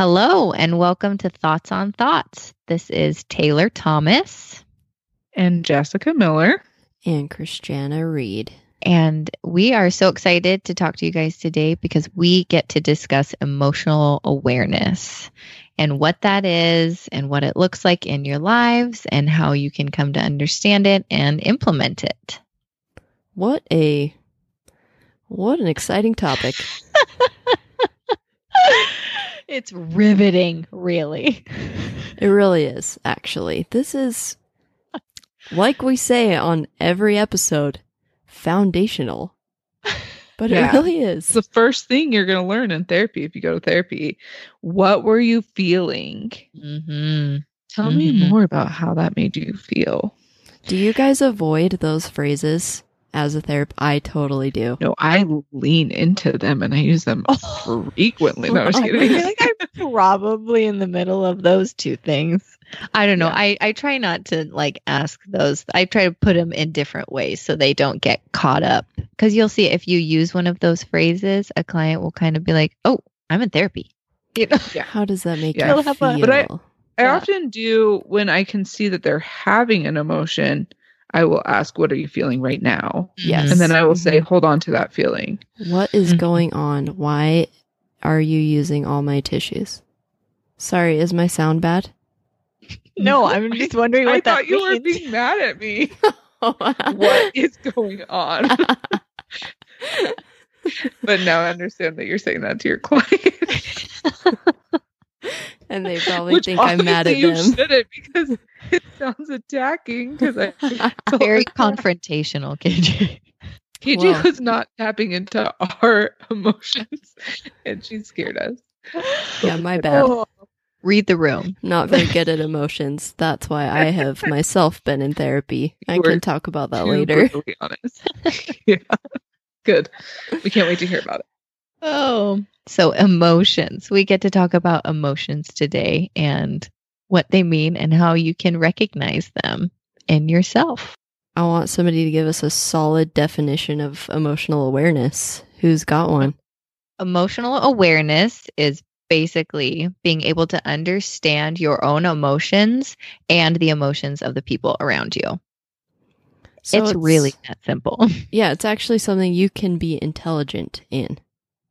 Hello, and welcome to Thoughts on Thoughts. This is Taylor Thomas. and Jessica Miller. and Christiana Reed. And we are so excited to talk to you guys today because we get to discuss emotional awareness and what that is and what it looks like in your lives and how you can come to understand it and implement it. What a what an exciting topic. it's riveting, really. It really is, actually. This is like we say on every episode, foundational. But Yeah. it really It's is. the first thing you're going to learn in therapy if you go to therapy. What were you feeling? hmm Tell Mhm. me more about how that made you feel. Do you guys avoid those phrases as a therapist? I totally do. No, I lean into them and I use them oh, frequently. No, I feel like I'm probably in the middle of those two things. I don't know. Yeah. I, I try not to like ask those. I try to put them in different ways so they don't get caught up. Because you'll see if you use one of those phrases, a client will kind of be like, "Oh, I'm in therapy." You know? How does that make Yeah. you You'll have a- feel? But I- I Yeah. often do when I can see that they're having an emotion. I will ask, "What are you feeling right now?" Yes. And then I will Mm-hmm. say, "Hold on to that feeling." What is Mhm. going on? Why are you using all my tissues? Sorry, is my sound bad? No, I'm just wondering what I that thought you were means. being mad at me. what is going on? but now I understand that you're saying that to your client. and they probably Which think I'm mad at obviously them. You shouldn't because it sounds attacking. Because I Very confrontational, KJ. KJ Whoa. was not tapping into our emotions, and she scared us. Yeah, my bad. Oh, Read the room. Not very good at emotions. That's why I have myself been in therapy. I You were can talk about that too later. brutally honest. yeah, good. We can't wait to hear about it. Oh, so emotions. We get to talk about emotions today and what they mean and how you can recognize them in yourself. I want somebody to give us a solid definition of emotional awareness. Who's got one? Emotional awareness is basically being able to understand your own emotions and the emotions of the people around you. So it's, really that simple. yeah, it's actually something you can be intelligent in.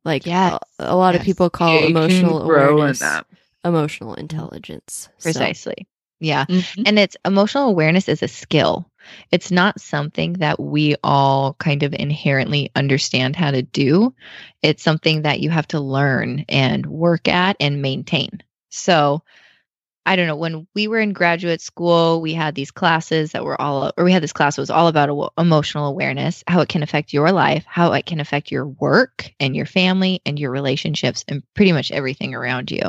Like Yes, a, a lot of people call You can emotional grow in awareness that. Emotional intelligence. So, Precisely. Yeah. Mhm. And it's emotional awareness is a skill. It's not something that we all kind of inherently understand how to do. It's something that you have to learn and work at and maintain. So, I don't know, when we were in graduate school, we had these classes that were all, or we had this class that was all about aw- emotional awareness, how it can affect your life, how it can affect your work and your family and your relationships and pretty much everything around you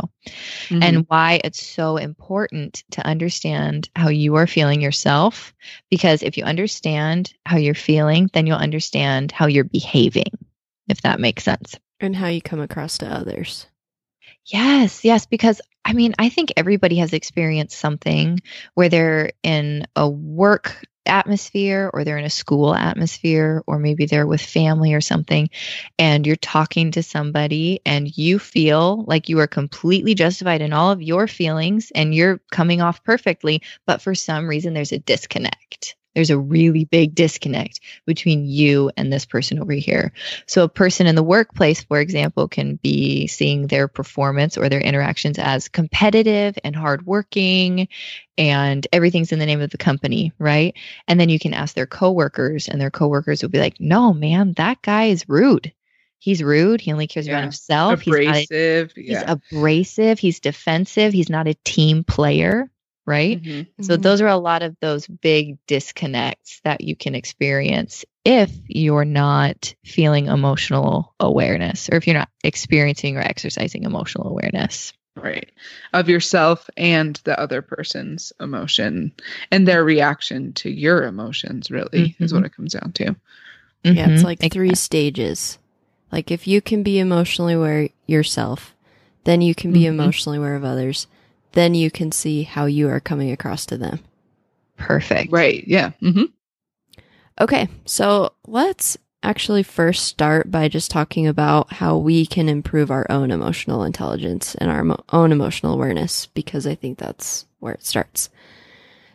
Mhm. and why it's so important to understand how you are feeling yourself. Because if you understand how you're feeling, then you'll understand how you're behaving, if that makes sense. and how you come across to others. Yes, yes, because I mean, I think everybody has experienced something where they're in a work atmosphere or they're in a school atmosphere or maybe they're with family or something and you're talking to somebody and you feel like you are completely justified in all of your feelings and you're coming off perfectly, but for some reason there's a disconnect. There's a really big disconnect between you and this person over here. So, a person in the workplace, for example, can be seeing their performance or their interactions as competitive and hardworking, and everything's in the name of the company, right? And then you can ask their coworkers, and their coworkers will be like, "No, man, that guy is rude. He's rude. He only cares about Yeah. himself. He's not. A, abrasive. he's yeah. abrasive. He's defensive. He's not a team player." Right? Mhm. So Mhm. those are a lot of those big disconnects that you can experience if you're not feeling emotional awareness or if you're not experiencing or exercising emotional awareness. Right. Of yourself and the other person's emotion and their reaction to your emotions, really, is Mhm. what it comes down to. Yeah, it's Mhm. like three stages. Like if you can be emotionally aware yourself, then you can be emotionally aware of others. Then you can see how you are coming across to them. Perfect. Right. Yeah. hmm Okay, so let's actually first start by just talking about how we can improve our own emotional intelligence and our emo- own emotional awareness, because I think that's where it starts.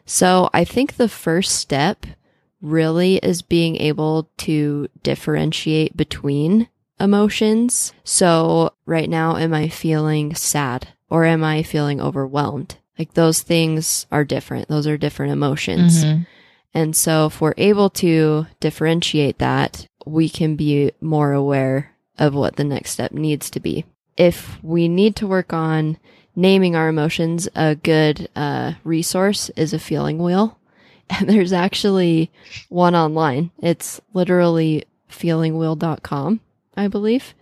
So I think the first step really is being able to differentiate between emotions. So right now, am I feeling sad or am I feeling overwhelmed? Like those things are different. Those are different emotions. Mhm. And so if we're able to differentiate that, we can be more aware of what the next step needs to be. If we need to work on naming our emotions, a good uh, resource is a feeling wheel. And there's actually one online. It's literally feelingwheel.com, I believe.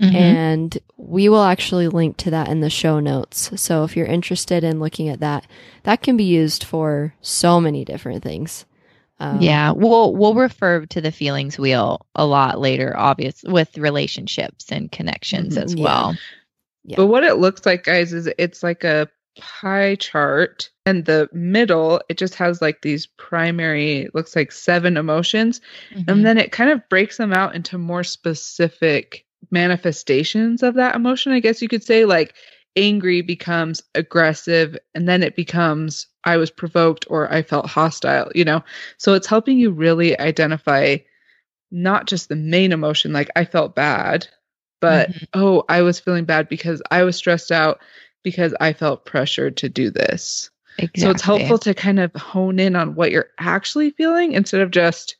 Mhm. And we will actually link to that in the show notes. So if you're interested in looking at that, that can be used for so many different things. Um, yeah, we'll we'll refer to the feelings wheel a lot later, obvious with relationships and connections Mhm. as Yeah. well. Yeah. But what it looks like, guys, is it's like a pie chart, and the middle it just has like these primary, looks like seven emotions, Mm-hmm. and then it kind of breaks them out into more specific manifestations of that emotion. I guess you could say like angry becomes aggressive, and then it becomes I was provoked or I felt hostile. You know, so it's helping you really identify not just the main emotion, like I felt bad, but Mhm. oh, I was feeling bad because I was stressed out because I felt pressured to do this. exactly. So it's helpful to kind of hone in on what you're actually feeling instead of just,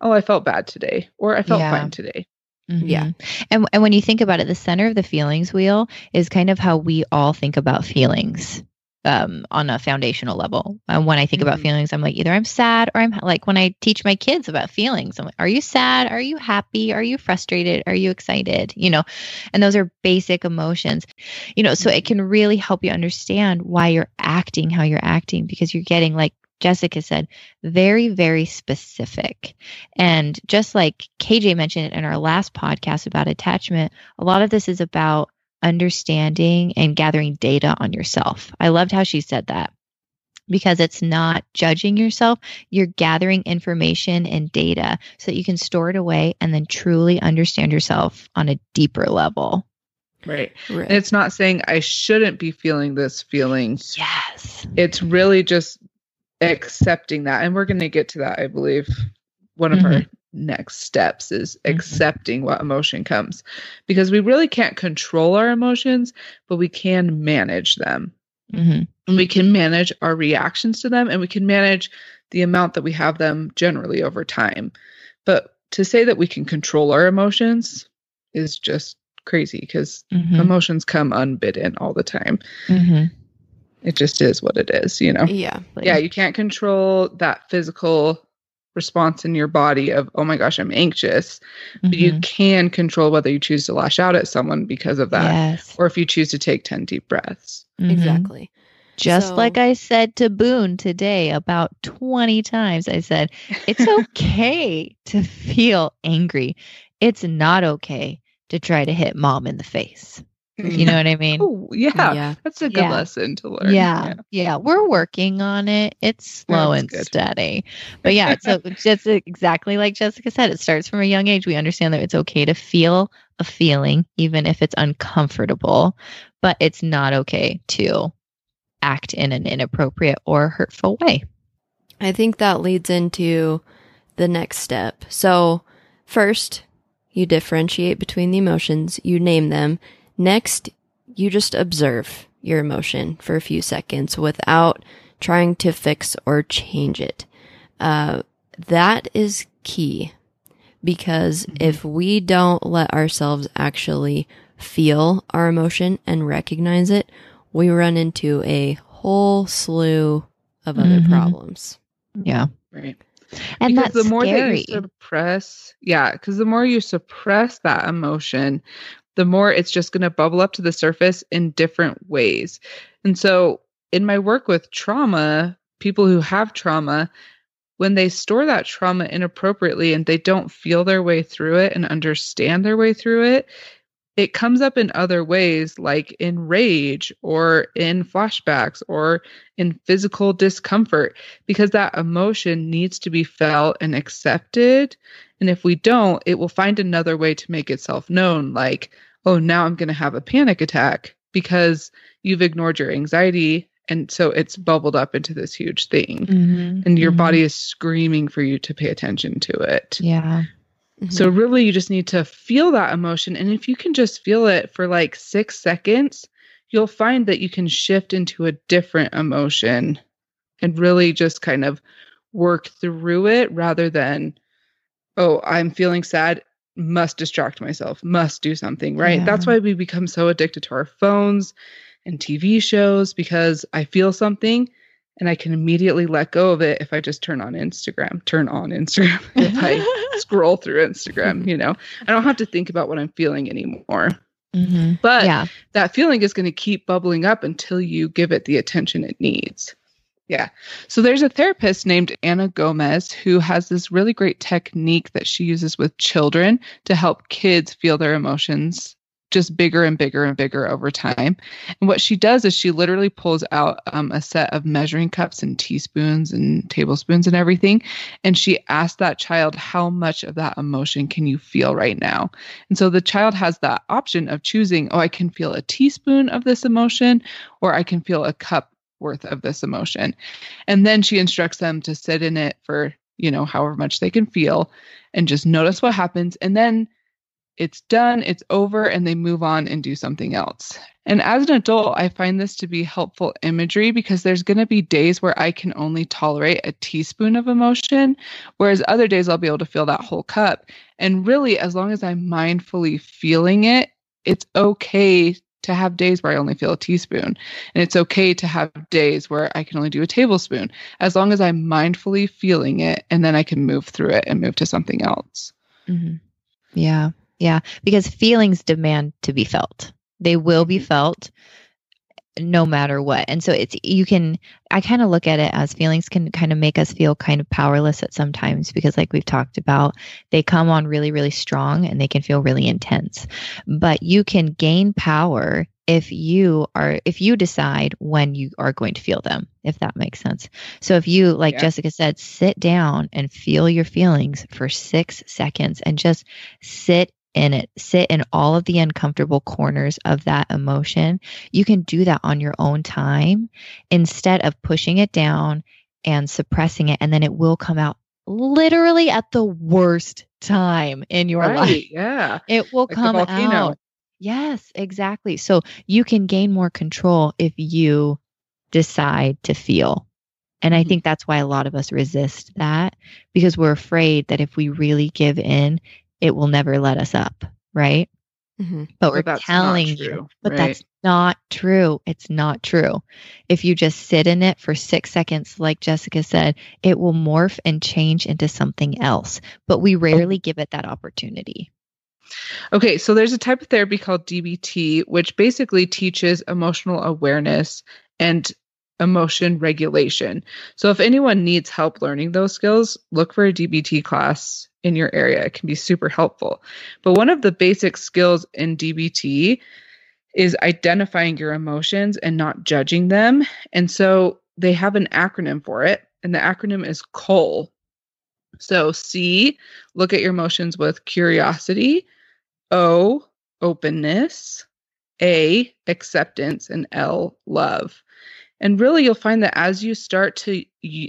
oh, I felt bad today or I felt Yeah. fine today. Yeah. Mhm. And and when you think about it, the center of the feelings wheel is kind of how we all think about feelings um, on a foundational level. And when I think about Mhm. feelings, I'm like either I'm sad or I'm like when I teach my kids about feelings, I'm like, are you sad? Are you happy? Are you frustrated? Are you excited? You know, and those are basic emotions. You know, so it can really help you understand why you're acting how you're acting because you're getting like Jessica said, very, very specific. And just like KJ mentioned in our last podcast about attachment, a lot of this is about understanding and gathering data on yourself. I loved how she said that because it's not judging yourself. You're gathering information and data so that you can store it away and then truly understand yourself on a deeper level. Right. Right. And it's not saying I shouldn't be feeling this feeling. Yes. It's really just accepting that. And we're going to get to that, I believe. One of our next steps is Mhm. accepting what emotion comes because we really can't control our emotions, but we can manage them. hmm and we can manage our reactions to them and we can manage the amount that we have them generally over time. But to say that we can control our emotions is just crazy because hmm emotions come unbidden all the time. It just is what it is, you know? yeah. Yeah, you can't control that physical response in your body of, oh my gosh, I'm anxious. But you Mhm. can control whether you choose to lash out at someone because of that Yes. or if you choose to take 10 deep breaths. Mhm. Exactly. Just So- like I said to Boone today about 20 times, I said, it's okay to feel angry. It's not okay to try to hit mom in the face. You know what I mean? Oh, yeah. Yeah. That's a good Yeah. lesson to learn. Yeah, yeah, we're working on it. It's slow That's and good. steady, but yeah, so just exactly like Jessica said, it starts from a young age. We understand that it's okay to feel a feeling, even if it's uncomfortable, but it's not okay to act in an inappropriate or hurtful way. I think that leads into the next step. So, first, you differentiate between the emotions, you name them. Next, you just observe your emotion for a few seconds without trying to fix or change it. Uh, that is key because if we don't let ourselves actually feel our emotion and recognize it, we run into a whole slew of other Mhm. problems. Yeah. Right. And because that's the more scary. that you suppress, yeah, because the more you suppress that emotion, the more it's just going to bubble up to the surface in different ways. And so, in my work with trauma, people who have trauma, when they store that trauma inappropriately and they don't feel their way through it and understand their way through it, it comes up in other ways, like in rage or in flashbacks or in physical discomfort, because that emotion needs to be felt and accepted. And if we don't, it will find another way to make itself known, like, oh, now I'm going to have a panic attack because you've ignored your anxiety. And so it's bubbled up into this huge thing. Mhm, And your mhm. body is screaming for you to pay attention to it. Yeah. Mhm. So really you just need to feel that emotion and if you can just feel it for like 6 seconds, you'll find that you can shift into a different emotion and really just kind of work through it rather than oh, I'm feeling sad, must distract myself, must do something, right? Yeah. That's why we become so addicted to our phones and TV shows because I feel something and I can immediately let go of it if I just turn on Instagram, turn on Instagram. if I scroll through Instagram, you know, I don't have to think about what I'm feeling anymore. Mhm. But yeah. that feeling is going to keep bubbling up until you give it the attention it needs. Yeah. So there's a therapist named Ana Gomez who has this really great technique that she uses with children to help kids feel their emotions just bigger and bigger and bigger over time. And what she does is she literally pulls out um, a set of measuring cups and teaspoons and tablespoons and everything. And she asks that child, How much of that emotion can you feel right now? And so the child has that option of choosing, Oh, I can feel a teaspoon of this emotion, or I can feel a cup worth of this emotion. And then she instructs them to sit in it for, you know, however much they can feel and just notice what happens. And then it's done, it's over, and they move on and do something else. And as an adult, I find this to be helpful imagery because there's going to be days where I can only tolerate a teaspoon of emotion, whereas other days I'll be able to feel that whole cup. And really, as long as I'm mindfully feeling it, it's okay to have days where I only feel a teaspoon. And it's okay to have days where I can only do a tablespoon, as long as I'm mindfully feeling it and then I can move through it and move to something else. Mhm. Yeah. Yeah. Because feelings demand to be felt. They will be mm-hmm. felt no matter what. And so it's, you can, I kind of look at it as feelings can kind of make us feel kind of powerless at sometimes because, like we've talked about, they come on really, really strong and they can feel really intense. But you can gain power if you are, if you decide when you are going to feel them, if that makes sense. So if you, like Yeah. Jessica said, sit down and feel your feelings for six seconds and just sit in it, sit in all of the uncomfortable corners of that emotion. You can do that on your own time instead of pushing it down and suppressing it. And then it will come out literally at the worst time in your life. Yeah. It will Like come out. Yes, exactly. So you can gain more control if you decide to feel. And I Mhm. think that's why a lot of us resist that because we're afraid that if we really give in, it will never let us up, right? Mhm. But But we're not telling you, but right? that's not true. It's not true. If you just sit in it for six seconds, like Jessica said, it will morph and change into something else. But we rarely give it that opportunity. Okay, so there's a type of therapy called DBT, which basically teaches emotional awareness and emotion regulation. So if anyone needs help learning those skills, look for a DBT class in your area. It can be super helpful. But one of the basic skills in DBT is identifying your emotions and not judging them. And so they have an acronym for it, and the acronym is COAL. So C, look at your emotions with curiosity. O, openness, A, acceptance, and L, love. And really, you'll find that as you start to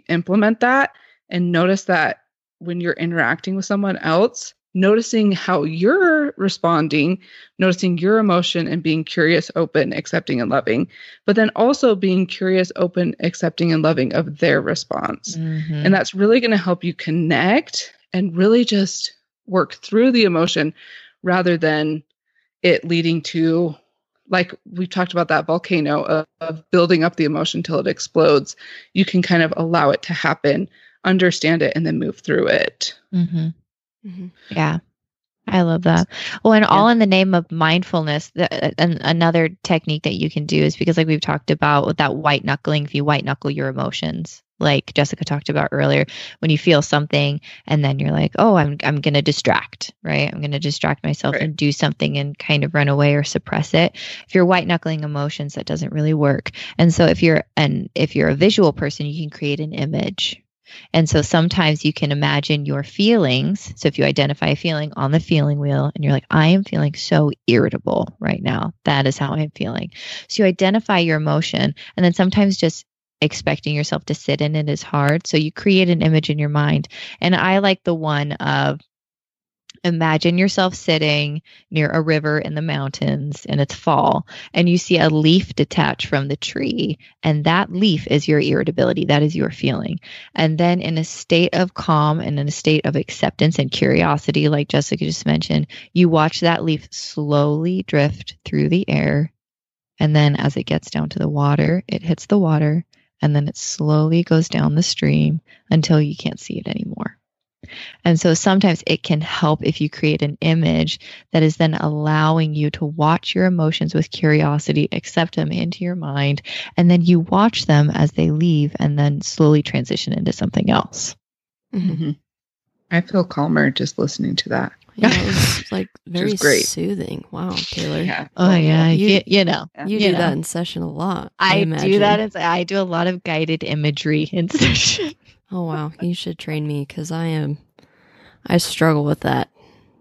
implement that and notice that when you're interacting with someone else, noticing how you're responding, noticing your emotion, and being curious, open, accepting, and loving, but then also being curious, open, accepting, and loving of their response. Mhm. And that's really going to help you connect and really just work through the emotion rather than it leading to like we've talked about that volcano of, of building up the emotion till it explodes, you can kind of allow it to happen, understand it, and then move through it. hmm Mhm. Yeah. I love that. Well, and all in the name of mindfulness. The, and another technique that you can do is because, like we've talked about, with that white knuckling, if you white knuckle your emotions, like Jessica talked about earlier, when you feel something and then you're like, oh, I'm I'm going to distract, right? I'm going to distract myself Right. and do something and kind of run away or suppress it. If you're white knuckling emotions, that doesn't really work. And so if you're and if you're a visual person, you can create an image. And so sometimes you can imagine your feelings. So if you identify a feeling on the feeling wheel and you're like, I am feeling so irritable right now, that is how I'm feeling. So you identify your emotion. And then sometimes just expecting yourself to sit in it is hard. So you create an image in your mind. And I like the one of imagine yourself sitting near a river in the mountains and it's fall and you see a leaf detach from the tree and that leaf is your irritability that is your feeling. And then in a state of calm and in a state of acceptance and curiosity like Jessica just mentioned you watch that leaf slowly drift through the air and then as it gets down to the water it hits the water and then it slowly goes down the stream until you can't see it anymore and so sometimes it can help if you create an image that is then allowing you to watch your emotions with curiosity, accept them into your mind, and then you watch them as they leave and then slowly transition into something else. Mhm. Mhm. I feel calmer just listening to that. Yeah, it's like very great. soothing. Wow, Taylor. Yeah. Oh, yeah. You- You, you know, You You do know. that in session a lot. I, I, do that. As, I do a lot of guided imagery in session. Oh wow, you should train me because I am, I struggle with that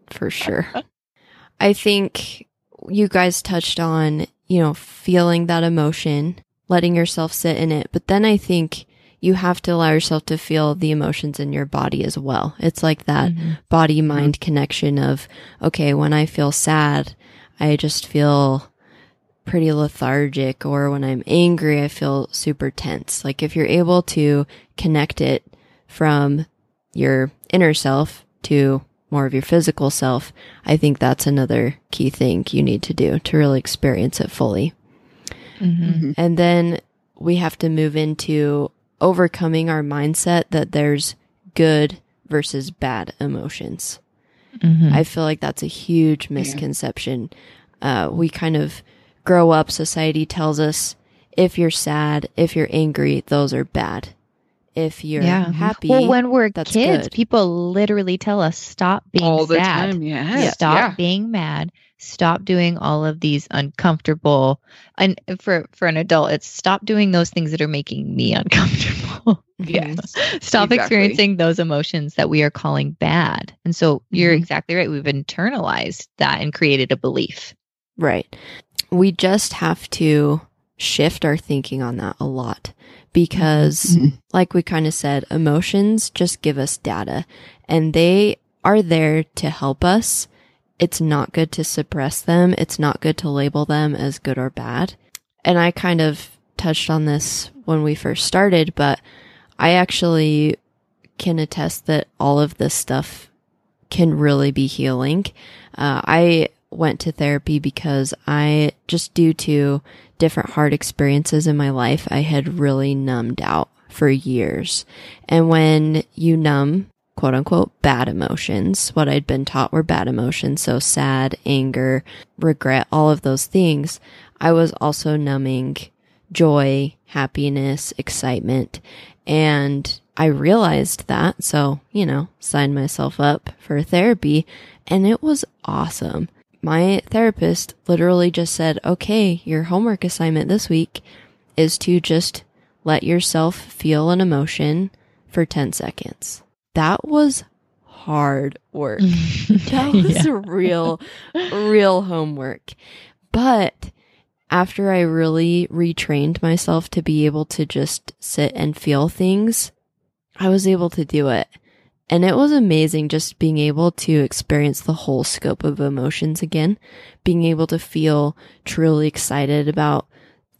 for sure. I think you guys touched on, you know, feeling that emotion, letting yourself sit in it, but then I think you have to allow yourself to feel the emotions in your body as well. It's like that Mhm. body mind connection of, okay, when I feel sad, I just feel pretty lethargic or when I'm angry, I feel super tense. Like if you're able to connect it from your inner self to more of your physical self, I think that's another key thing you need to do to really experience it fully. Mhm. Mhm. And then we have to move into overcoming our mindset that there's good versus bad emotions. Mhm. I feel like that's a huge misconception. Uh, we kind of grow up, society tells us if you're sad, if you're angry, those are bad. If you're Yeah. happy, well, when we're that's kids, good. people literally tell us stop being All the sad. time. Yes. stop Yeah. being mad stop doing all of these uncomfortable and for for an adult it's stop doing those things that are making me uncomfortable. Yes. stop Exactly. experiencing those emotions that we are calling bad and so you're Mhm. exactly right we've internalized that and created a belief Right. We just have to shift our thinking on that a lot because, Mhm. like we kind of said, emotions just give us data and they are there to help us. It's not good to suppress them. It's not good to label them as good or bad. And I kind of touched on this when we first started, but I actually can attest that all of this stuff can really be healing. Uh, I went to therapy because I, just due to different hard experiences in my life, I had really numbed out for years. And when you numb, quote unquote, bad emotions, what I'd been taught were bad emotions, so sad, anger, regret, all of those things, I was also numbing joy, happiness, excitement. And I realized that. So, you know, signed myself up for therapy and it was awesome. My therapist literally just said, okay, your homework assignment this week is to just let yourself feel an emotion for 10 seconds. That was hard work. That was Yeah. real, real homework. But after I really retrained myself to be able to just sit and feel things, I was able to do it. And it was amazing just being able to experience the whole scope of emotions again, being able to feel truly excited about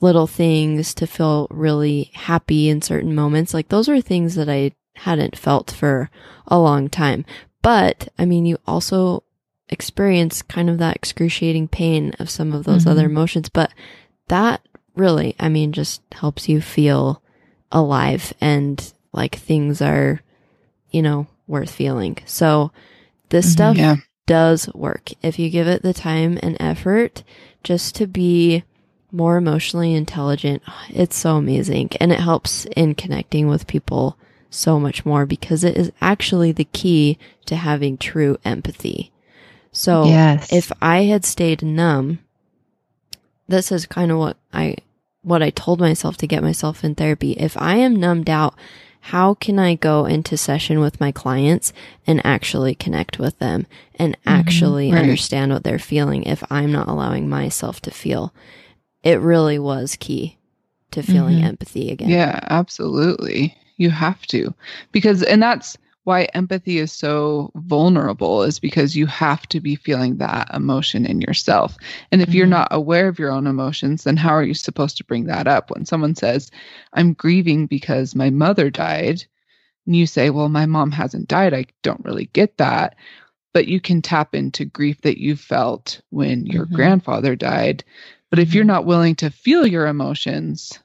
little things, to feel really happy in certain moments. Like those are things that I hadn't felt for a long time. But I mean, you also experience kind of that excruciating pain of some of those other Mhm. emotions. But that really, I mean, just helps you feel alive and like things are, you know, worth feeling. So this Mhm. stuff Yeah. does work if you give it the time and effort just to be more emotionally intelligent. It's so amazing and it helps in connecting with people so much more because it is actually the key to having true empathy. So yes. if I had stayed numb, this is kind of what I what I told myself to get myself in therapy. If I am numbed out, how can I go into session with my clients and actually connect with them and actually right. understand what they're feeling if I'm not allowing myself to feel? It really was key to feeling Mhm. empathy again. Yeah, absolutely. You have to. Because, and that's why empathy is so vulnerable, is because you have to be feeling that emotion in yourself. And if you're Mhm. not aware of your own emotions, then how are you supposed to bring that up? When someone says, I'm grieving because my mother died, and you say, Well, my mom hasn't died, I don't really get that. But you can tap into grief that you felt when your Mhm. grandfather died. But if you're Mhm. not willing to feel your emotions,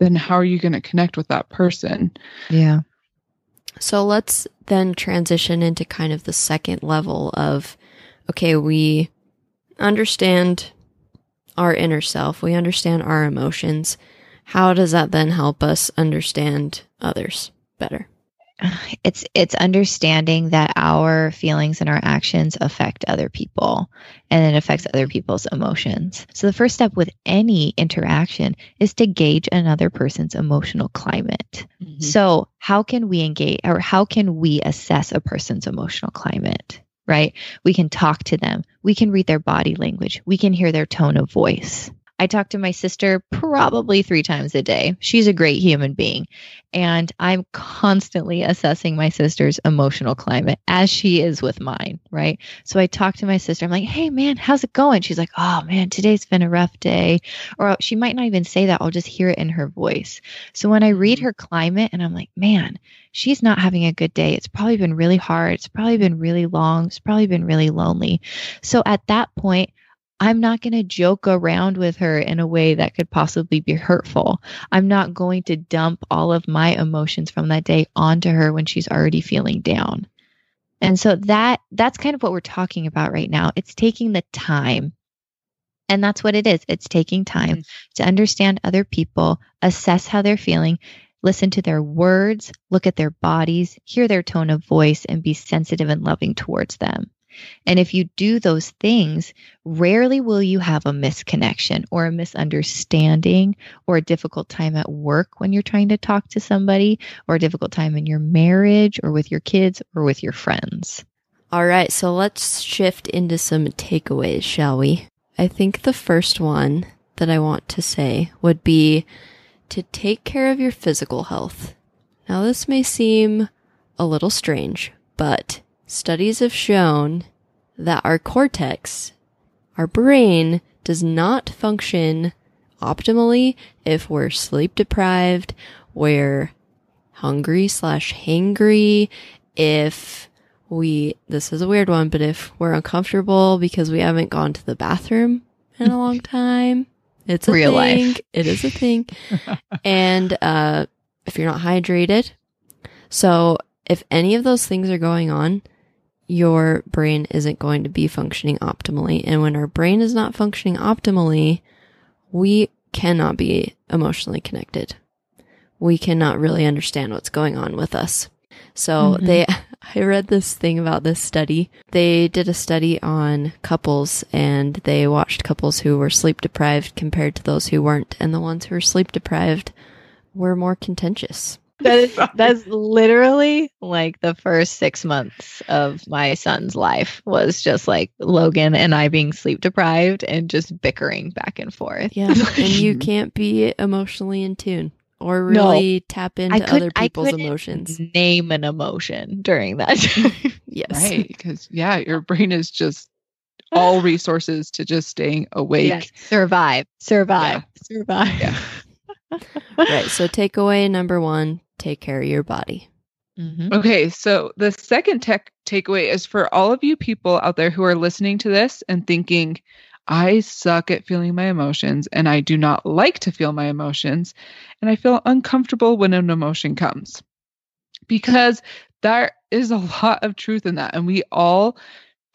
then how are you going to connect with that person? yeah. So let's then transition into kind of the second level of okay, we understand our inner self, we understand our emotions. How does that then help us understand others better? It's it's understanding that our feelings and our actions affect other people and it affects other people's emotions. So the first step with any interaction is to gauge another person's emotional climate. Mm-hmm. So how can we engage or how can we assess a person's emotional climate right? We can talk to them. We can read their body language. We can hear their tone of voice I talk to my sister probably three times a day. She's a great human being. And I'm constantly assessing my sister's emotional climate as she is with mine, right? So I talk to my sister. I'm like, hey, man, how's it going? She's like, oh, man, today's been a rough day. Or she might not even say that. I'll just hear it in her voice. So when I read Mhm. her climate and I'm like, man, she's not having a good day. It's probably been really hard. It's probably been really long. It's probably been really lonely. So at that point, I'm not going to joke around with her in a way that could possibly be hurtful. I'm not going to dump all of my emotions from that day onto her when she's already feeling down. And so that that's kind of what we're talking about right now. It's taking the time. And that's what it is. It's taking time mm-hmm. to understand other people, assess how they're feeling, listen to their words, look at their bodies, hear their tone of voice and be sensitive and loving towards them. And if you do those things, rarely will you have a misconnection or a misunderstanding or a difficult time at work when you're trying to talk to somebody or a difficult time in your marriage or with your kids or with your friends. All right, so let's shift into some takeaways, shall we? I think the first one that I want to say would be to take care of your physical health. Now, this may seem a little strange, but studies have shown that our cortex, our brain, does not function optimally if we're sleep deprived, we're hungry slash hangry, if we, this is a weird one, but if we're uncomfortable because we haven't gone to the bathroom in a long time, it's a Real thing. life. It is a thing. and, uh, if you're not hydrated. So if any of those things are going on, your brain isn't going to be functioning optimally. And when our brain is not functioning optimally, we cannot be emotionally connected. We cannot really understand what's going on with us. So Mhm. they, I read this thing about this study. They did a study on couples and they watched couples who were sleep deprived compared to those who weren't. And the ones who were sleep deprived were more contentious. That is, that's literally like the first six months of my son's life was just like Logan and I being sleep deprived and just bickering back and forth. Yeah. and you can't be emotionally in tune or No. really tap into I could- other people's couldn't emotions. name an emotion during that time. Yes. Right. Because, yeah, your brain is just all resources to just staying awake. Yes. Survive, survive, survive. Yeah. right. So takeaway number one, take care of your body. Mhm. Okay, so the second tech takeaway is for all of you people out there who are listening to this and thinking, I suck at feeling my emotions and I do not like to feel my emotions and I feel uncomfortable when an emotion comes. Because there is a lot of truth in that and we all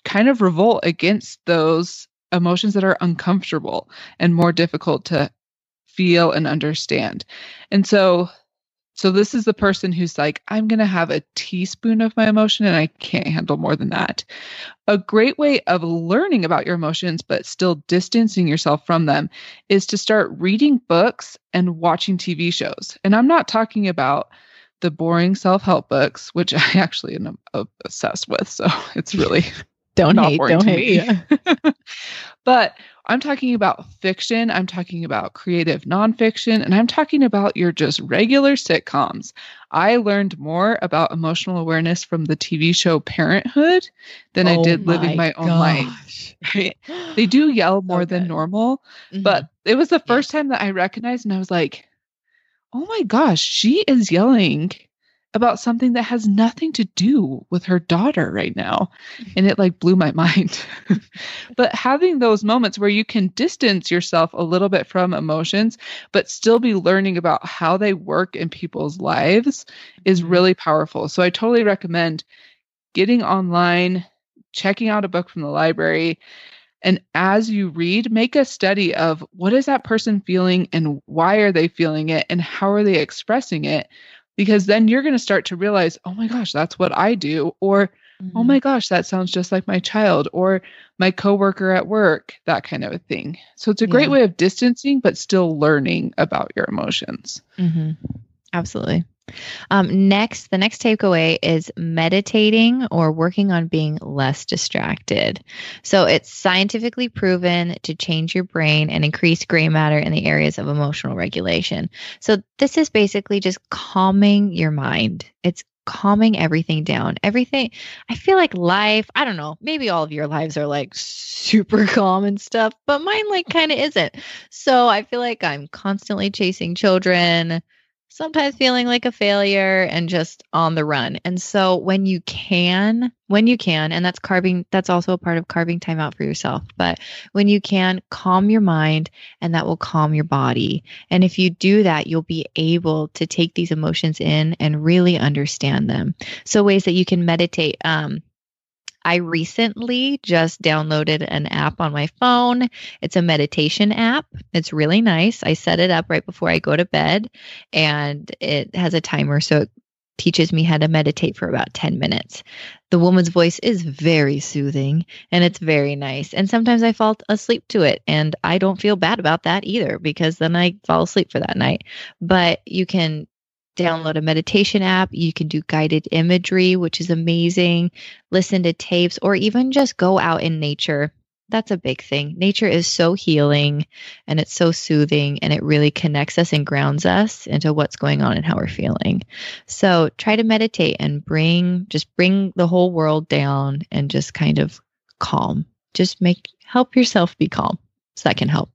kind of revolt against those emotions that are uncomfortable and more difficult to feel and understand. And so so this is the person who's like, I'm going to have a teaspoon of my emotion and I can't handle more than that. A great way of learning about your emotions, but still distancing yourself from them, is to start reading books and watching TV shows. And I'm not talking about the boring self help books, which I actually am uh, obsessed with. So it's really Don't not hate. boring Don't to hate. but I'm talking about fiction, I'm talking about creative nonfiction, and I'm talking about your just regular sitcoms. I learned more about emotional awareness from the TV show Parenthood than I Oh did living my own life. Right? They do yell more So than normal, Mhm. but it was the first time that I recognized and I was like, oh my gosh, she is yelling about something that has nothing to do with her daughter right now. And it like blew my mind. but having those moments where you can distance yourself a little bit from emotions, but still be learning about how they work in people's lives is Mhm. really powerful. So I totally recommend getting online, checking out a book from the library, and as you read, make a study of what is that person feeling and why are they feeling it and how are they expressing it? Because then you're going to start to realize, oh my gosh, that's what I do. Or, oh Mhm. my gosh, that sounds just like my child or my coworker at work, that kind of a thing. So it's a great Yeah. way of distancing, but still learning about your emotions. hmm Absolutely. Um, next, the next takeaway is meditating or working on being less distracted. So it's scientifically proven to change your brain and increase gray matter in the areas of emotional regulation. So this is basically just calming your mind. It's calming everything down. Everything, I feel like life, I don't know, maybe all of your lives are like super calm and stuff, but mine like kind of isn't. So I feel like I'm constantly chasing children, sometimes feeling like a failure and just on the run. And so when you can, when you can, and that's carving, that's also a part of carving time out for yourself. But when you can, calm your mind and that will calm your body. And if you do that, you'll be able to take these emotions in and really understand them. So ways that you can meditate. Um, I recently just downloaded an app on my phone. It's a meditation app. It's really nice. I set it up right before I go to bed and it has a timer. So it teaches me how to meditate for about 10 minutes. The woman's voice is very soothing and it's very nice. And sometimes I fall asleep to it and I don't feel bad about that either because then I fall asleep for that night. But you can download a meditation app. You can do guided imagery, which is amazing. Listen to tapes or even just go out in nature. That's a big thing. Nature is so healing and it's so soothing and it really connects us and grounds us into what's going on and how we're feeling. So try to meditate and bring just bring the whole world down and just kind of calm. Just make help yourself be calm. So that can help.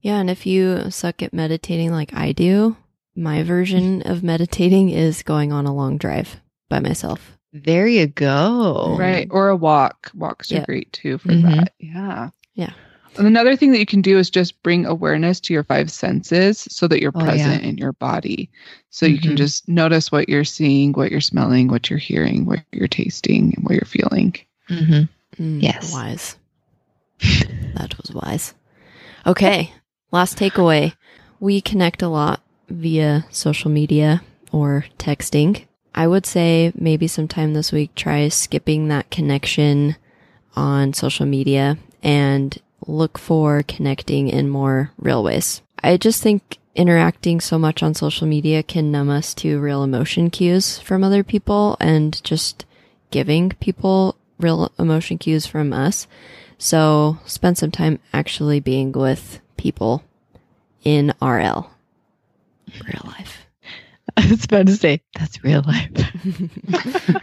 Yeah, and if you suck at meditating like I do, my version of meditating is going on a long drive by myself. There you go. Right. Or a walk. Walks are great too for Mhm. that. Yeah. Yeah. And another thing that you can do is just bring awareness to your five senses so that you're Oh, yeah. present in your body. So you can Mhm. just notice what you're seeing, what you're smelling, what you're hearing, what you're tasting, and what you're feeling. Mm-hmm. Mm, Yes. Wise. that was wise. Okay. Last takeaway. We connect a lot via social media or texting. I would say maybe sometime this week try skipping that connection on social media and look for connecting in more real ways. I just think interacting so much on social media can numb us to real emotion cues from other people and just giving people real emotion cues from us. So spend some time actually being with people in RL, real life. I was about to say that's real life.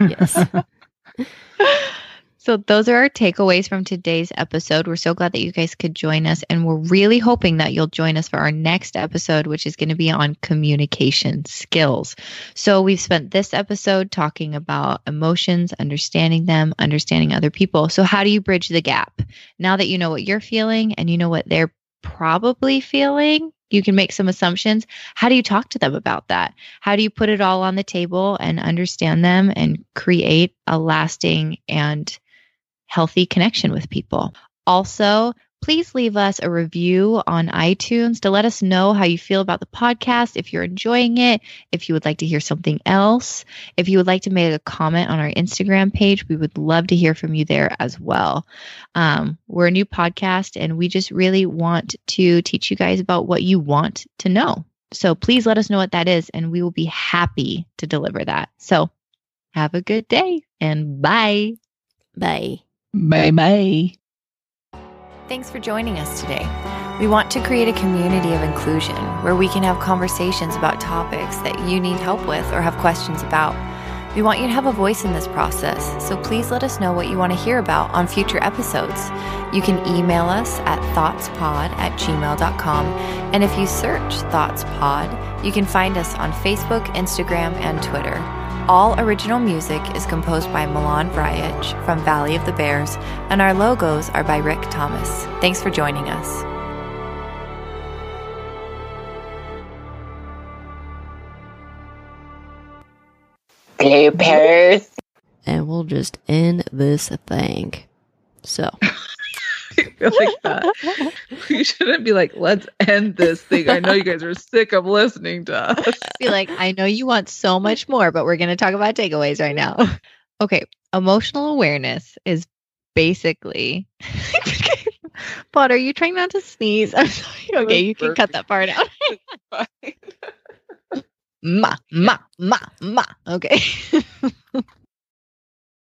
yes. So, those are our takeaways from today's episode. We're so glad that you guys could join us, and we're really hoping that you'll join us for our next episode, which is going to be on communication skills. So, we've spent this episode talking about emotions, understanding them, understanding other people. So, how do you bridge the gap? Now that you know what you're feeling and you know what they're probably feeling, you can make some assumptions. How do you talk to them about that? How do you put it all on the table and understand them and create a lasting and healthy connection with people. Also, please leave us a review on iTunes to let us know how you feel about the podcast, if you're enjoying it, if you would like to hear something else, if you would like to make a comment on our Instagram page, we would love to hear from you there as well. Um, we're a new podcast and we just really want to teach you guys about what you want to know. So please let us know what that is and we will be happy to deliver that. So have a good day and bye. Bye. Bye bye. Thanks for joining us today. We want to create a community of inclusion where we can have conversations about topics that you need help with or have questions about. We want you to have a voice in this process, so please let us know what you want to hear about on future episodes. You can email us at thoughtspod at gmail.com, and if you search ThoughtsPod, you can find us on Facebook, Instagram, and Twitter. All original music is composed by Milan Vrajec from Valley of the Bears, and our logos are by Rick Thomas. Thanks for joining us. Bloopers. And we'll just end this thing. So, I feel like that. We shouldn't be like, let's end this thing. I know you guys are sick of listening to us. Be like, I know you want so much more, but we're going to talk about takeaways right now. Okay. Emotional awareness is basically. But are you trying not to sneeze? I'm sorry. Okay, you can cut that part out. Ma, ma, ma, ma. Okay.